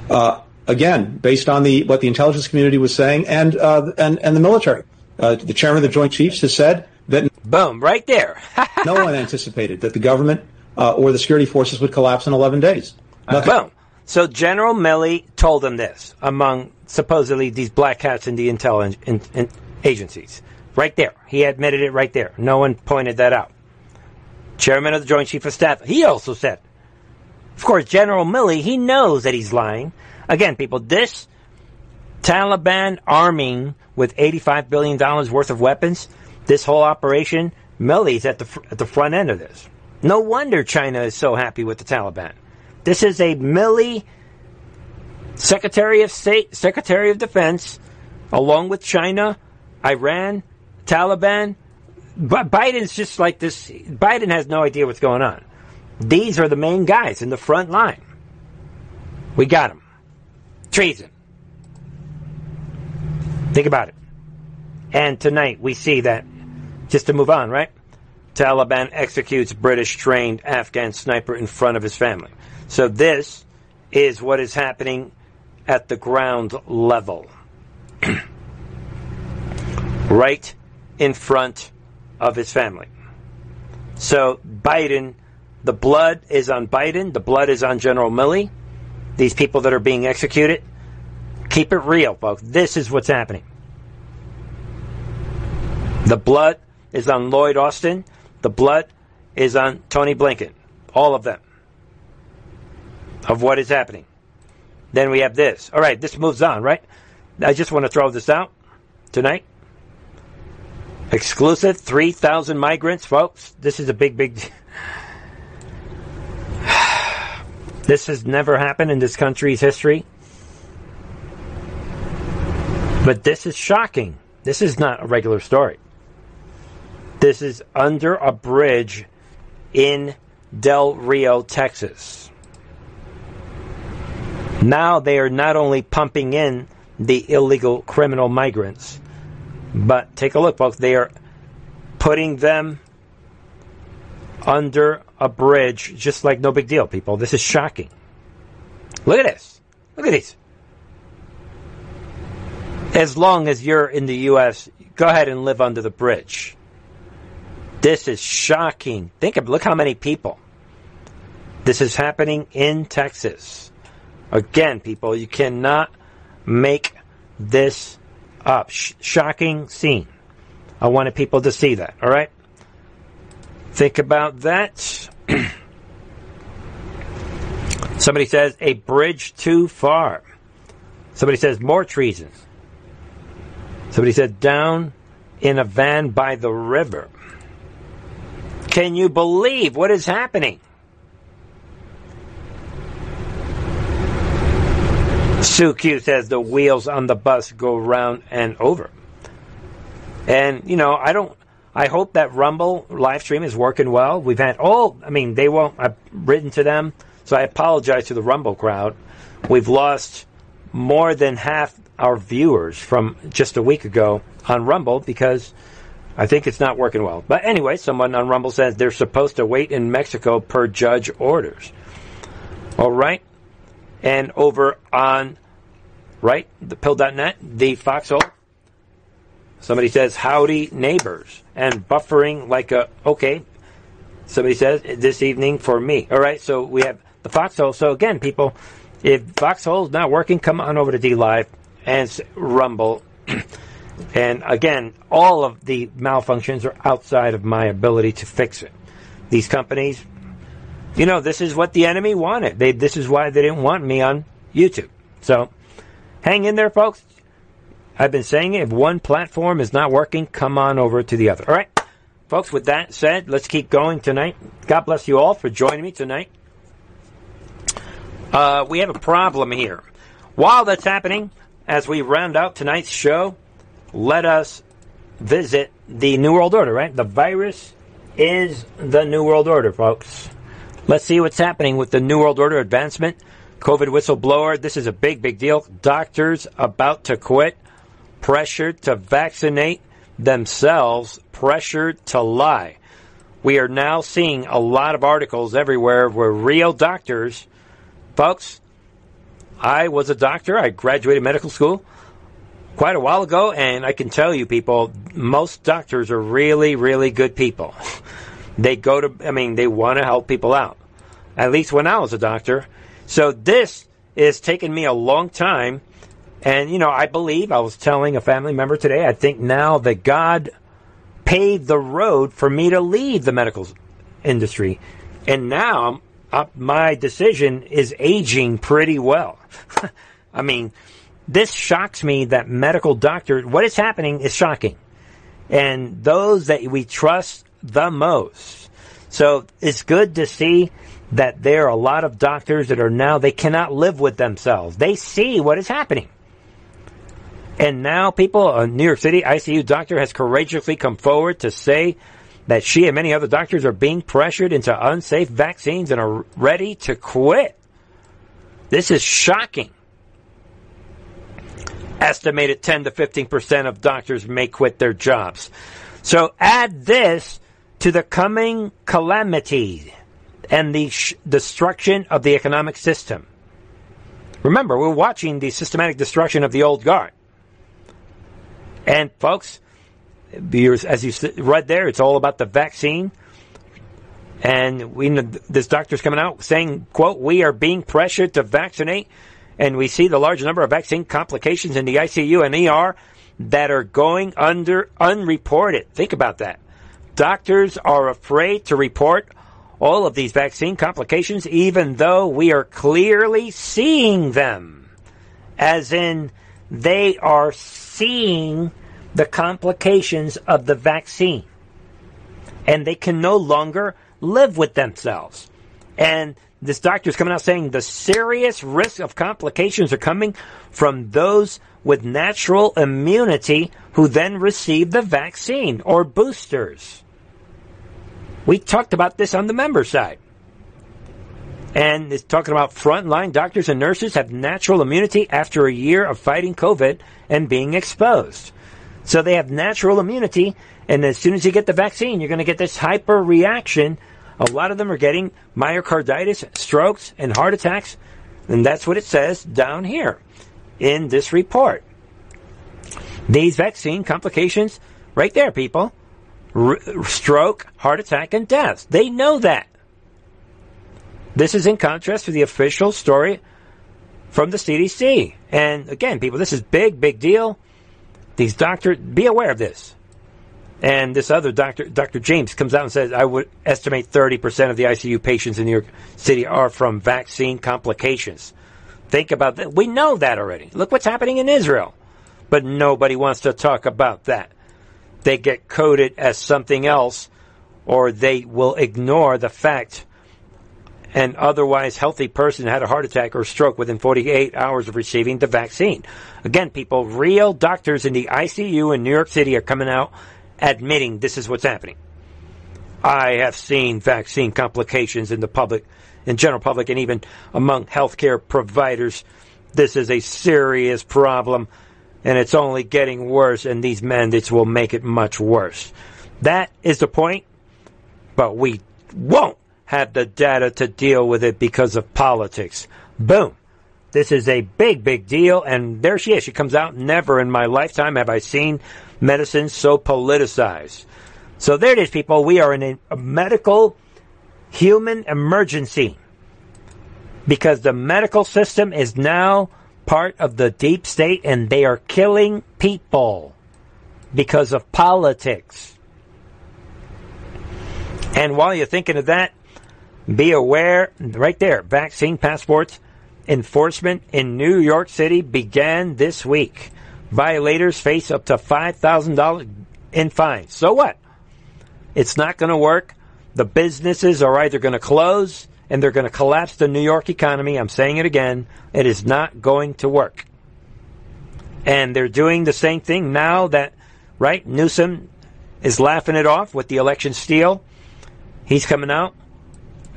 Uh, again, based on the what the intelligence community was saying and uh, and and the military. Uh, the chairman of the Joint Chiefs has said that boom, right there. no one anticipated that the government uh, or the security forces would collapse in 11 days. Nothing. Boom. So General Milley told them this among supposedly these black hats in the intelligence in, in agencies. Right there. He admitted it right there. No one pointed that out. Chairman of the Joint Chief of Staff, he also said. Of course, General Milley, he knows that he's lying. Again, people, this Taliban arming with $85 billion worth of weapons, this whole operation, Milley's at the, at the front end of this. No wonder China is so happy with the Taliban. This is a Milley Secretary of State, Secretary of Defense, along with China, Iran, Taliban. But Biden's just like this. Biden has no idea what's going on. These are the main guys in the front line. We got them. Treason. Think about it. And tonight we see that, just to move on, right? Taliban executes British trained Afghan sniper in front of his family. So this is what is happening at the ground level. right in front of his family. So Biden, the blood is on Biden, the blood is on General Milley, these people that are being executed. Keep it real, folks. This is what's happening. The blood is on Lloyd Austin. The blood is on Tony Blinken. All of them. Of what is happening. Then we have this. All right, this moves on, right? I just want to throw this out tonight. Exclusive 3,000 migrants, folks. This is a big, big. this has never happened in this country's history. But this is shocking. This is not a regular story. This is under a bridge in Del Rio, Texas. Now they are not only pumping in the illegal criminal migrants, but take a look, folks. They are putting them under a bridge just like no big deal, people. This is shocking. Look at this. Look at these. As long as you're in the U.S., go ahead and live under the bridge. This is shocking. Think of look how many people. This is happening in Texas. Again, people, you cannot make this up. Sh- shocking scene. I wanted people to see that, all right? Think about that. Somebody says a bridge too far. Somebody says more treason. Somebody said down in a van by the river. Can you believe what is happening? Sue Q says the wheels on the bus go round and over. And, you know, I don't, I hope that Rumble live stream is working well. We've had, oh, I mean, they won't, I've written to them, so I apologize to the Rumble crowd. We've lost more than half our viewers from just a week ago on Rumble because I think it's not working well. But anyway, someone on Rumble says they're supposed to wait in Mexico per judge orders. All right and over on right the pill.net, the foxhole. Somebody says howdy neighbors and buffering like a okay. Somebody says this evening for me. All right, so we have the foxhole. So again, people, if foxhole is not working, come on over to D Live and Rumble. and again, all of the malfunctions are outside of my ability to fix it. These companies you know, this is what the enemy wanted. They, this is why they didn't want me on YouTube. So, hang in there, folks. I've been saying it. If one platform is not working, come on over to the other. All right, folks. With that said, let's keep going tonight. God bless you all for joining me tonight. Uh, we have a problem here. While that's happening, as we round out tonight's show, let us visit the New World Order. Right, the virus is the New World Order, folks. Let's see what's happening with the New World Order advancement. COVID whistleblower. This is a big, big deal. Doctors about to quit, pressured to vaccinate themselves, pressured to lie. We are now seeing a lot of articles everywhere where real doctors, folks, I was a doctor. I graduated medical school quite a while ago, and I can tell you, people, most doctors are really, really good people. they go to, I mean, they want to help people out. At least when I was a doctor. So this is taking me a long time. And, you know, I believe, I was telling a family member today, I think now that God paved the road for me to leave the medical industry. And now uh, my decision is aging pretty well. I mean, this shocks me that medical doctors, what is happening is shocking. And those that we trust the most. So it's good to see that there are a lot of doctors that are now, they cannot live with themselves. They see what is happening. And now people, a New York City ICU doctor has courageously come forward to say that she and many other doctors are being pressured into unsafe vaccines and are ready to quit. This is shocking. Estimated 10 to 15% of doctors may quit their jobs. So add this to the coming calamity and the sh- destruction of the economic system. Remember, we're watching the systematic destruction of the old guard. And folks, as you read there, it's all about the vaccine. And we, this doctor's coming out saying, quote, we are being pressured to vaccinate. And we see the large number of vaccine complications in the ICU and ER that are going under unreported. Think about that. Doctors are afraid to report all of these vaccine complications, even though we are clearly seeing them. As in, they are seeing the complications of the vaccine. And they can no longer live with themselves. And this doctor is coming out saying the serious risk of complications are coming from those with natural immunity who then receive the vaccine or boosters. We talked about this on the member side. And it's talking about frontline doctors and nurses have natural immunity after a year of fighting COVID and being exposed. So they have natural immunity, and as soon as you get the vaccine, you're going to get this hyper reaction. A lot of them are getting myocarditis, strokes, and heart attacks, and that's what it says down here in this report. These vaccine complications, right there, people R- stroke, heart attack, and death. They know that. This is in contrast to the official story from the CDC. And again, people, this is big, big deal. These doctors, be aware of this. And this other doctor, Dr. James, comes out and says, I would estimate 30% of the ICU patients in New York City are from vaccine complications. Think about that. We know that already. Look what's happening in Israel. But nobody wants to talk about that. They get coded as something else, or they will ignore the fact an otherwise healthy person had a heart attack or stroke within 48 hours of receiving the vaccine. Again, people, real doctors in the ICU in New York City are coming out admitting this is what's happening. I have seen vaccine complications in the public, in general public, and even among healthcare providers. This is a serious problem, and it's only getting worse, and these mandates will make it much worse. That is the point, but we won't have the data to deal with it because of politics. Boom. This is a big, big deal. And there she is. She comes out. Never in my lifetime have I seen medicine so politicized. So there it is, people. We are in a, a medical human emergency because the medical system is now part of the deep state and they are killing people because of politics. And while you're thinking of that, be aware, right there, vaccine passports enforcement in New York City began this week. Violators face up to $5,000 in fines. So what? It's not going to work. The businesses are either going to close and they're going to collapse the New York economy. I'm saying it again. It is not going to work. And they're doing the same thing now that, right, Newsom is laughing it off with the election steal. He's coming out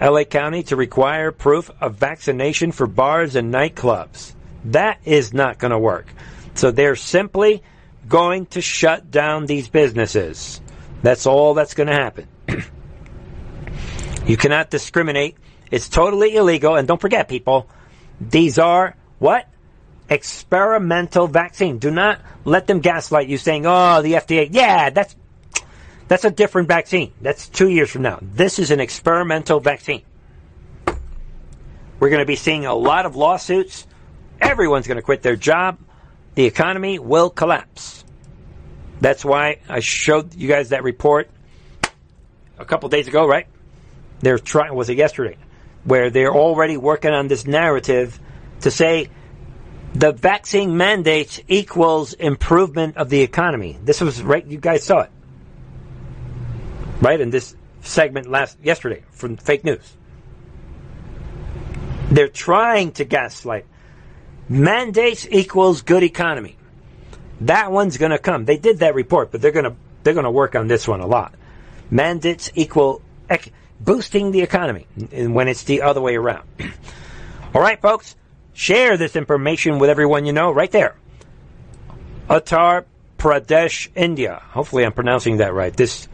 LA County to require proof of vaccination for bars and nightclubs. That is not going to work. So they're simply going to shut down these businesses. That's all that's going to happen. you cannot discriminate. It's totally illegal. And don't forget, people, these are what? Experimental vaccine. Do not let them gaslight you saying, oh, the FDA, yeah, that's, that's a different vaccine. That's two years from now. This is an experimental vaccine. We're going to be seeing a lot of lawsuits. Everyone's going to quit their job. The economy will collapse. That's why I showed you guys that report a couple days ago, right? They're trying, was it yesterday? Where they're already working on this narrative to say the vaccine mandate equals improvement of the economy. This was right, you guys saw it. Right? In this segment last, yesterday from fake news. They're trying to gaslight. Mandates equals good economy. That one's going to come. They did that report, but they're going to they're going to work on this one a lot. Mandates equal ec- boosting the economy, when it's the other way around. All right, folks, share this information with everyone you know right there. Uttar Pradesh, India. Hopefully, I'm pronouncing that right. This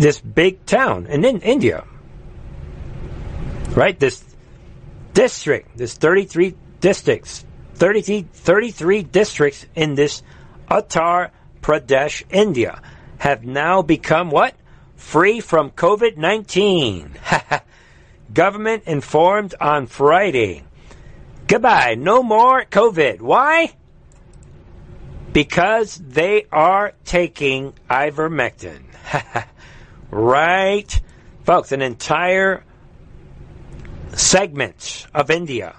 this big town in, in India, right? This district, this 33 districts, 33, 33 districts in this Uttar Pradesh, India, have now become what? Free from COVID 19. Government informed on Friday. Goodbye, no more COVID. Why? Because they are taking ivermectin. right? Folks, an entire segment of India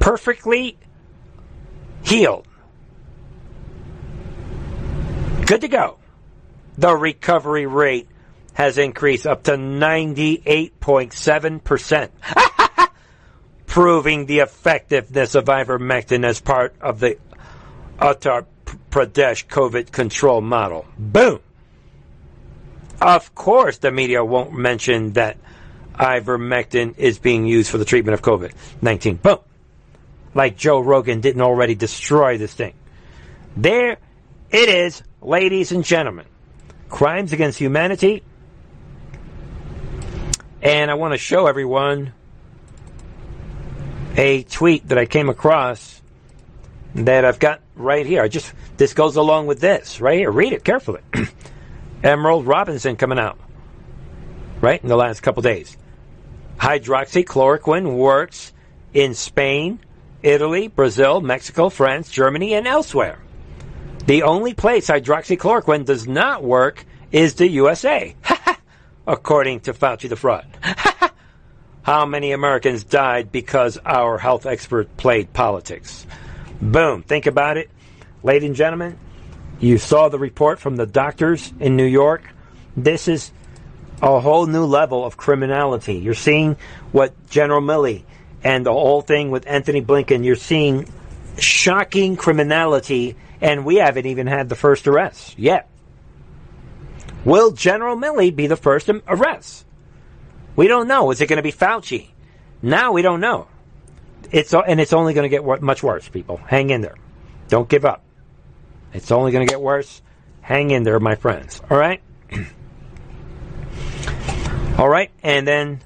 perfectly healed. Good to go. The recovery rate has increased up to 98.7%, proving the effectiveness of ivermectin as part of the Uttar Pradesh COVID control model. Boom! Of course, the media won't mention that ivermectin is being used for the treatment of COVID 19. Boom! Like Joe Rogan didn't already destroy this thing. There it is, ladies and gentlemen. Crimes against humanity. And I want to show everyone a tweet that I came across that I've got right here. I just this goes along with this right here. Read it carefully. Emerald Robinson coming out right in the last couple days. Hydroxychloroquine works in Spain, Italy, Brazil, Mexico, France, Germany, and elsewhere. The only place hydroxychloroquine does not work is the USA, according to Fauci the fraud. How many Americans died because our health expert played politics? Boom. Think about it. Ladies and gentlemen, you saw the report from the doctors in New York. This is a whole new level of criminality. You're seeing what General Milley and the whole thing with Anthony Blinken, you're seeing shocking criminality, and we haven't even had the first arrest yet. Will General Milley be the first arrest? We don't know. Is it going to be Fauci? Now we don't know. It's and it's only going to get much worse. People, hang in there. Don't give up. It's only going to get worse. Hang in there, my friends. All right. All right, and then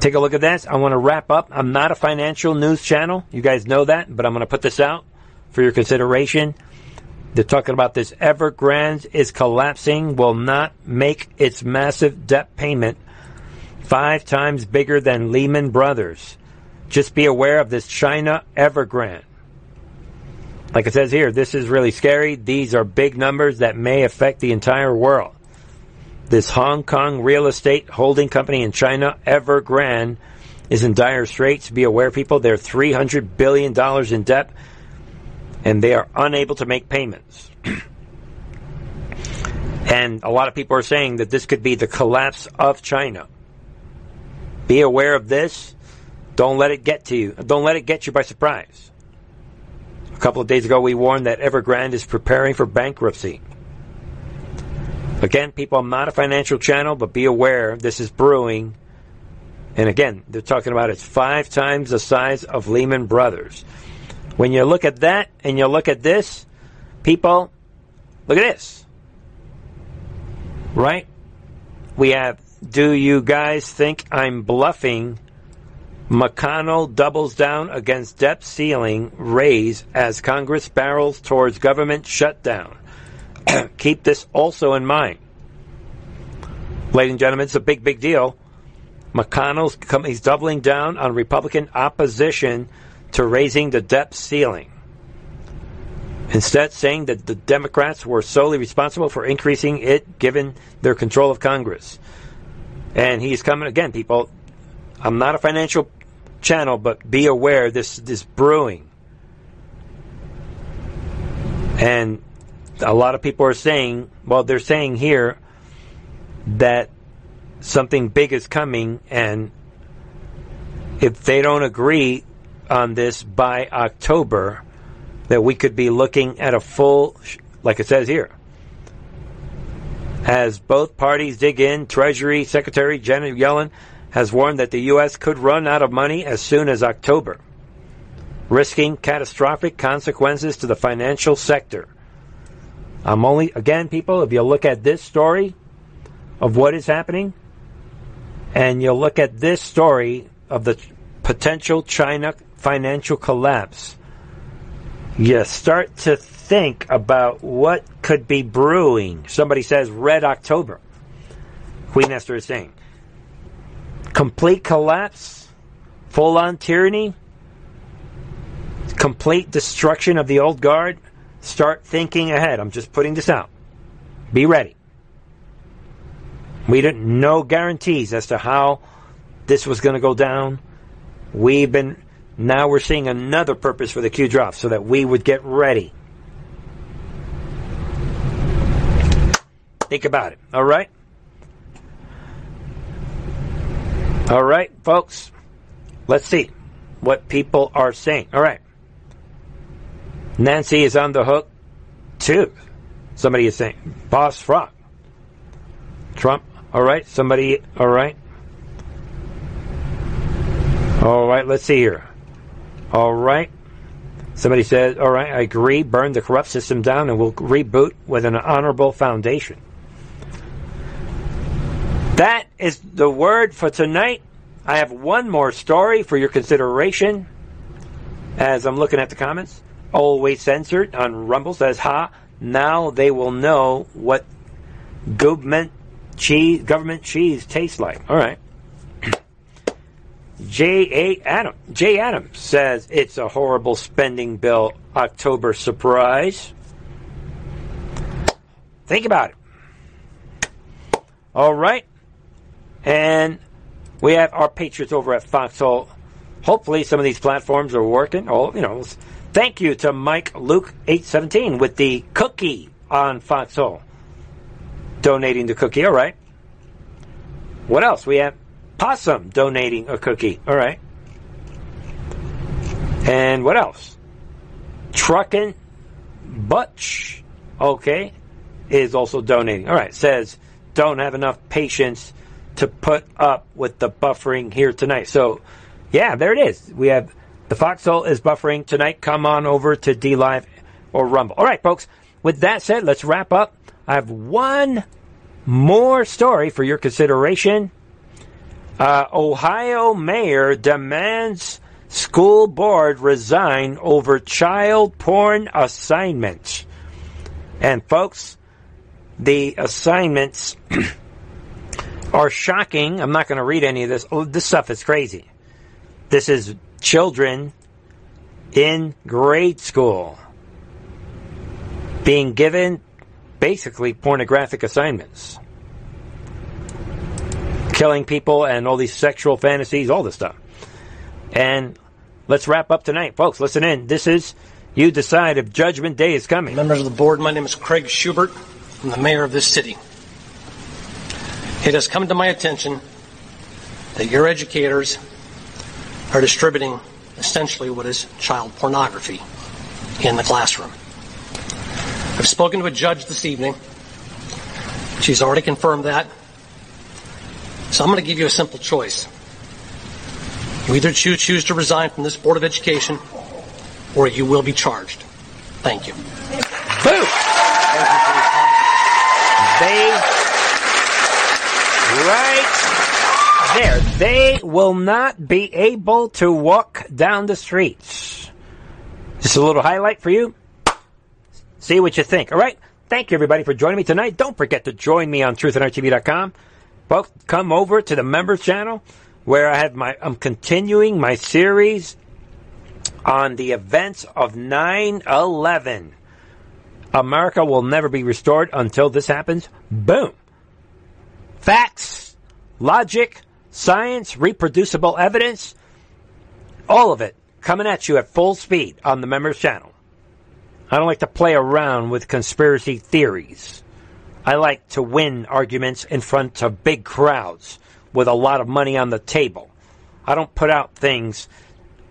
take a look at this. I want to wrap up. I'm not a financial news channel. You guys know that, but I'm going to put this out for your consideration. They're talking about this Evergrande is collapsing, will not make its massive debt payment five times bigger than Lehman Brothers. Just be aware of this China Evergrande. Like it says here, this is really scary. These are big numbers that may affect the entire world this Hong Kong real estate holding company in China, Evergrande, is in dire straits. Be aware, people, they're $300 billion in debt and they are unable to make payments. and a lot of people are saying that this could be the collapse of China. Be aware of this. Don't let it get to you. Don't let it get you by surprise. A couple of days ago, we warned that Evergrande is preparing for bankruptcy. Again, people, I'm not a financial channel, but be aware this is brewing. And again, they're talking about it's five times the size of Lehman Brothers. When you look at that and you look at this, people, look at this. Right? We have, do you guys think I'm bluffing McConnell doubles down against debt ceiling raise as Congress barrels towards government shutdown. Keep this also in mind. Ladies and gentlemen, it's a big, big deal. McConnell's he's doubling down on Republican opposition to raising the debt ceiling. Instead, saying that the Democrats were solely responsible for increasing it given their control of Congress. And he's coming again, people. I'm not a financial channel, but be aware this this brewing. And a lot of people are saying, well, they're saying here that something big is coming, and if they don't agree on this by October, that we could be looking at a full, like it says here. As both parties dig in, Treasury Secretary Janet Yellen has warned that the U.S. could run out of money as soon as October, risking catastrophic consequences to the financial sector. I'm only, again, people, if you look at this story of what is happening, and you look at this story of the potential China financial collapse, you start to think about what could be brewing. Somebody says Red October. Queen Esther is saying complete collapse, full on tyranny, complete destruction of the old guard. Start thinking ahead. I'm just putting this out. Be ready. We didn't no guarantees as to how this was going to go down. We've been now we're seeing another purpose for the Q drop so that we would get ready. Think about it. All right? All right, folks. Let's see what people are saying. All right. Nancy is on the hook too. Somebody is saying, Boss Frog. Trump. All right. Somebody. All right. All right. Let's see here. All right. Somebody said, all right, I agree. Burn the corrupt system down and we'll reboot with an honorable foundation. That is the word for tonight. I have one more story for your consideration as I'm looking at the comments. Always censored on Rumble says, ha, now they will know what government cheese, government cheese tastes like. All right. J. A. Adam J. Adams says it's a horrible spending bill October surprise. Think about it. All right. And we have our patriots over at Foxhole. Hopefully some of these platforms are working. Oh, you know, thank you to Mike Luke 817 with the cookie on Foxhole. Donating the cookie. All right. What else? We have Possum donating a cookie. All right. And what else? Truckin' Butch, okay, is also donating. All right, says don't have enough patience to put up with the buffering here tonight. So, yeah, there it is. We have the Foxhole is buffering tonight. Come on over to D Live or Rumble. All right, folks. With that said, let's wrap up. I have one more story for your consideration. Uh, Ohio mayor demands school board resign over child porn assignments. And folks, the assignments are shocking. I'm not going to read any of this. Oh, this stuff is crazy. This is children in grade school being given basically pornographic assignments killing people and all these sexual fantasies, all this stuff. And let's wrap up tonight. Folks, listen in. This is You Decide if Judgment Day is coming. Members of the board, my name is Craig Shubert. I'm the mayor of this city. It has come to my attention that your educators are distributing essentially what is child pornography in the classroom. I've spoken to a judge this evening. She's already confirmed that. So I'm going to give you a simple choice. You either choose, choose to resign from this Board of Education or you will be charged. Thank you. Boo! They, right there. They will not be able to walk down the streets. Just a little highlight for you. See what you think. All right. Thank you, everybody, for joining me tonight. Don't forget to join me on truthandarttv.com. Folks, come over to the members channel where I have my, I'm continuing my series on the events of 9-11. America will never be restored until this happens. Boom. Facts, logic, science, reproducible evidence, all of it coming at you at full speed on the members channel. I don't like to play around with conspiracy theories. I like to win arguments in front of big crowds with a lot of money on the table. I don't put out things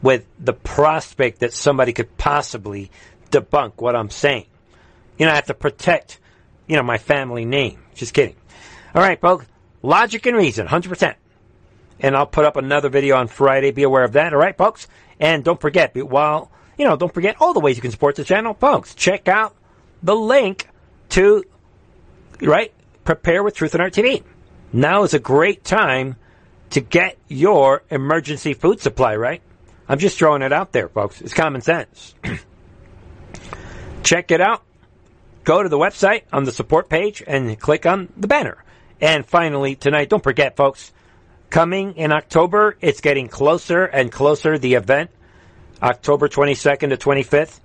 with the prospect that somebody could possibly debunk what I'm saying. You know, I have to protect, you know, my family name. Just kidding. All right, folks. Logic and reason, 100%. And I'll put up another video on Friday. Be aware of that. All right, folks? And don't forget, while you know, don't forget all the ways you can support the channel, folks. Check out the link to, right, Prepare with Truth and Art TV. Now is a great time to get your emergency food supply, right? I'm just throwing it out there, folks. It's common sense. Check it out. Go to the website on the support page and click on the banner. And finally, tonight, don't forget, folks, coming in October, it's getting closer and closer, the event October 22nd to 25th.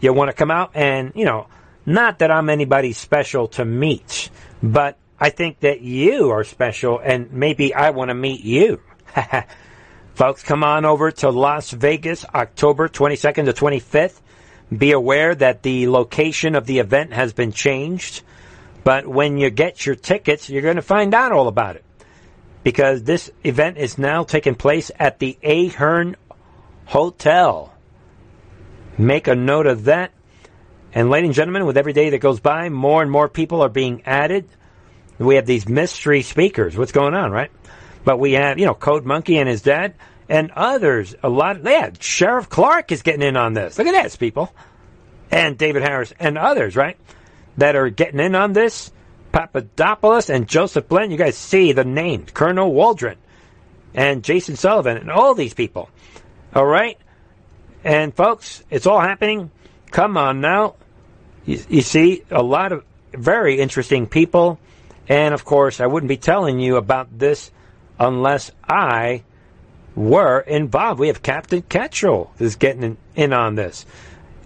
You want to come out and, you know, not that I'm anybody special to meet, but I think that you are special and maybe I want to meet you. Folks, come on over to Las Vegas, October 22nd to 25th. Be aware that the location of the event has been changed, but when you get your tickets, you're going to find out all about it. Because this event is now taking place at the Ahern Hotel. Make a note of that. And, ladies and gentlemen, with every day that goes by, more and more people are being added. We have these mystery speakers. What's going on, right? But we have, you know, Code Monkey and his dad, and others. A lot. Of, yeah, Sheriff Clarke is getting in on this. Look at this, people. And David Harris and others, right? That are getting in on this. Papadopoulos and Joseph Blend. You guys see the names. Colonel Waldron and Jason Sullivan and all these people. All right? And folks, it's all happening. Come on now. You, you, see, a lot of very interesting people. And of course, I wouldn't be telling you about this unless I were involved. We have Captain Keshel is getting in, in on this.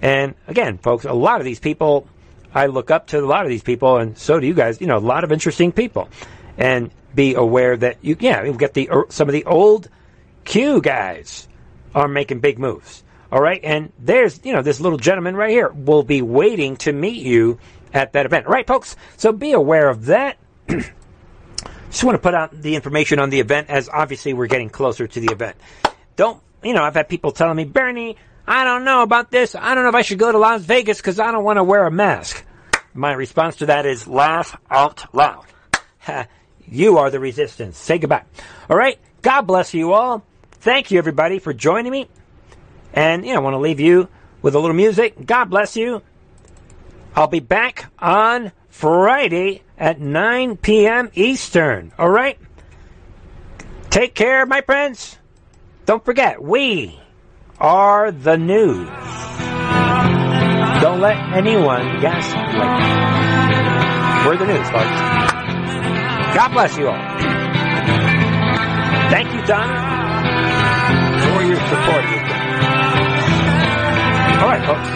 And again, folks, a lot of these people, I look up to a lot of these people, and so do you guys. You know, a lot of interesting people. And be aware that you, yeah, we've got the uh, some of the old Q guys are making big moves. All right. And there's, you know, this little gentleman right here will be waiting to meet you at that event. Right, folks? So be aware of that. Just want to put out the information on the event as obviously we're getting closer to the event. Don't, you know, I've had people telling me, Bernie, I don't know about this. I don't know if I should go to Las Vegas because I don't want to wear a mask. My response to that is laugh out loud. you are the resistance. Say goodbye. All right. God bless you all. Thank you, everybody, for joining me. And, you know, I want to leave you with a little music. God bless you. I'll be back on Friday at 9 p.m. Eastern. All right? Take care, my friends. Don't forget, we are the news. Don't let anyone gaslight you. We're the news, folks. God bless you all. Thank you, Donna for your support. All right, folks.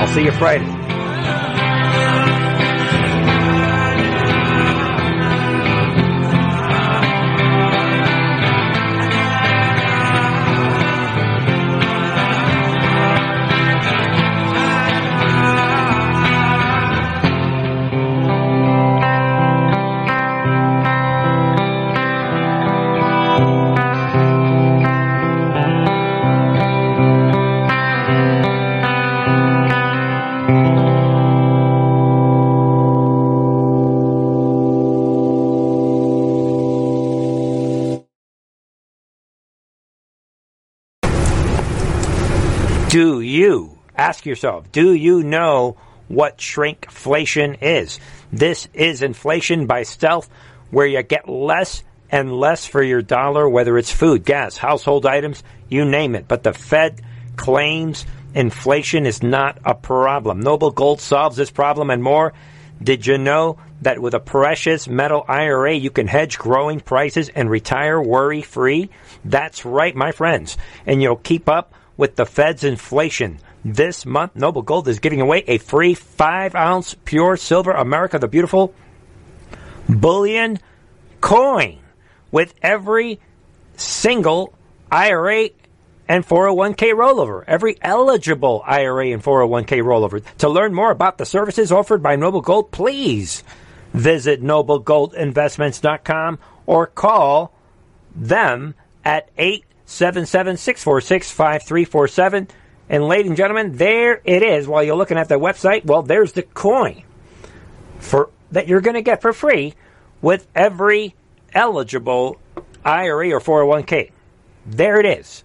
I'll see you Friday. Ask yourself, do you know what shrinkflation is? This is inflation by stealth where you get less and less for your dollar, whether it's food, gas, household items, you name it. But the Fed claims inflation is not a problem. Noble Gold solves this problem and more. Did you know that with a precious metal IRA, you can hedge growing prices and retire worry free? That's right, my friends. And you'll keep up with the Fed's inflation. This month, Noble Gold is giving away a free 5 ounce pure silver America the Beautiful bullion coin with every single IRA and 401k rollover. Every eligible IRA and 401k rollover. To learn more about the services offered by Noble Gold, please visit noblegoldinvestments.com or call them at 877 646 5347. And ladies and gentlemen, there it is. While you're looking at the website, well, there's the coin for that you're going to get for free with every eligible IRA or 401k. There it is.